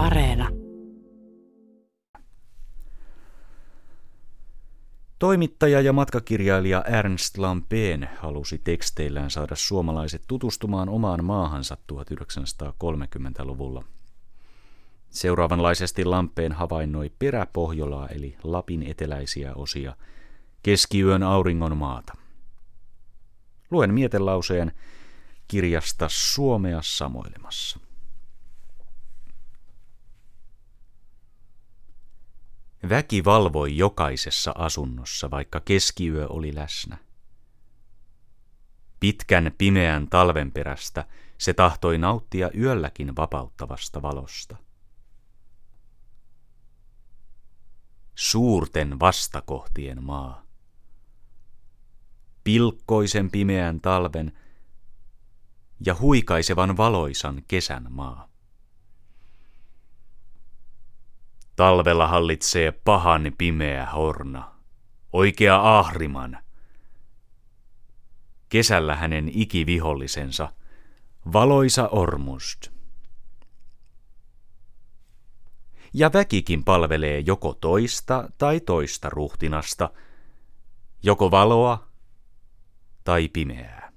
Areena. Toimittaja ja matkakirjailija Ernst Lampeen halusi teksteillään saada suomalaiset tutustumaan omaan maahansa 1930-luvulla. Seuraavanlaisesti Lampeen havainnoi peräpohjolaa eli Lapin eteläisiä osia, keskiyön auringon maata. Luen mietelauseen kirjasta Suomea samoilemassa. Väki valvoi jokaisessa asunnossa, vaikka keskiyö oli läsnä. Pitkän pimeän talven perästä se tahtoi nauttia yölläkin vapauttavasta valosta. Suurten vastakohtien maa. Pilkkoisen pimeän talven ja huikaisevan valoisan kesän maa. Talvella hallitsee pahan pimeä horna, oikea ahriman. Kesällä hänen ikivihollisensa, valoisa ormust. Ja väkikin palvelee joko toista tai toista ruhtinasta, joko valoa tai pimeää.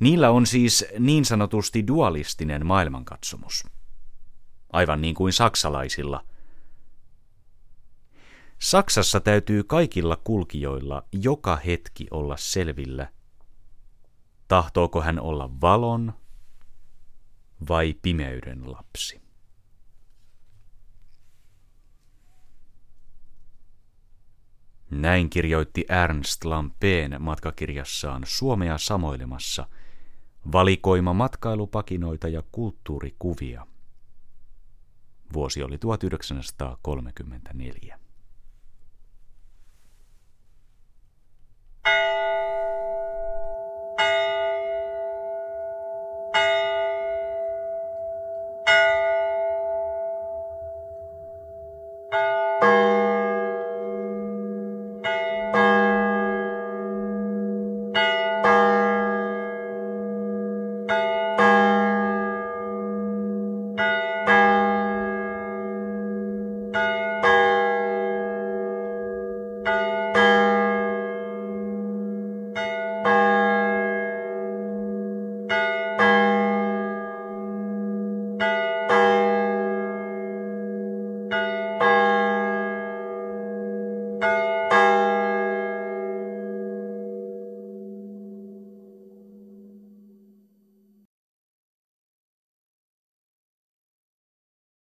Niillä on siis niin sanotusti dualistinen maailmankatsomus aivan niin kuin saksalaisilla. Saksassa täytyy kaikilla kulkijoilla joka hetki olla selvillä, tahtooko hän olla valon vai pimeyden lapsi. Näin kirjoitti Ernst Lampeen matkakirjassaan Suomea samoilemassa valikoima matkailupakinoita ja kulttuurikuvia – Vuosi oli 1934.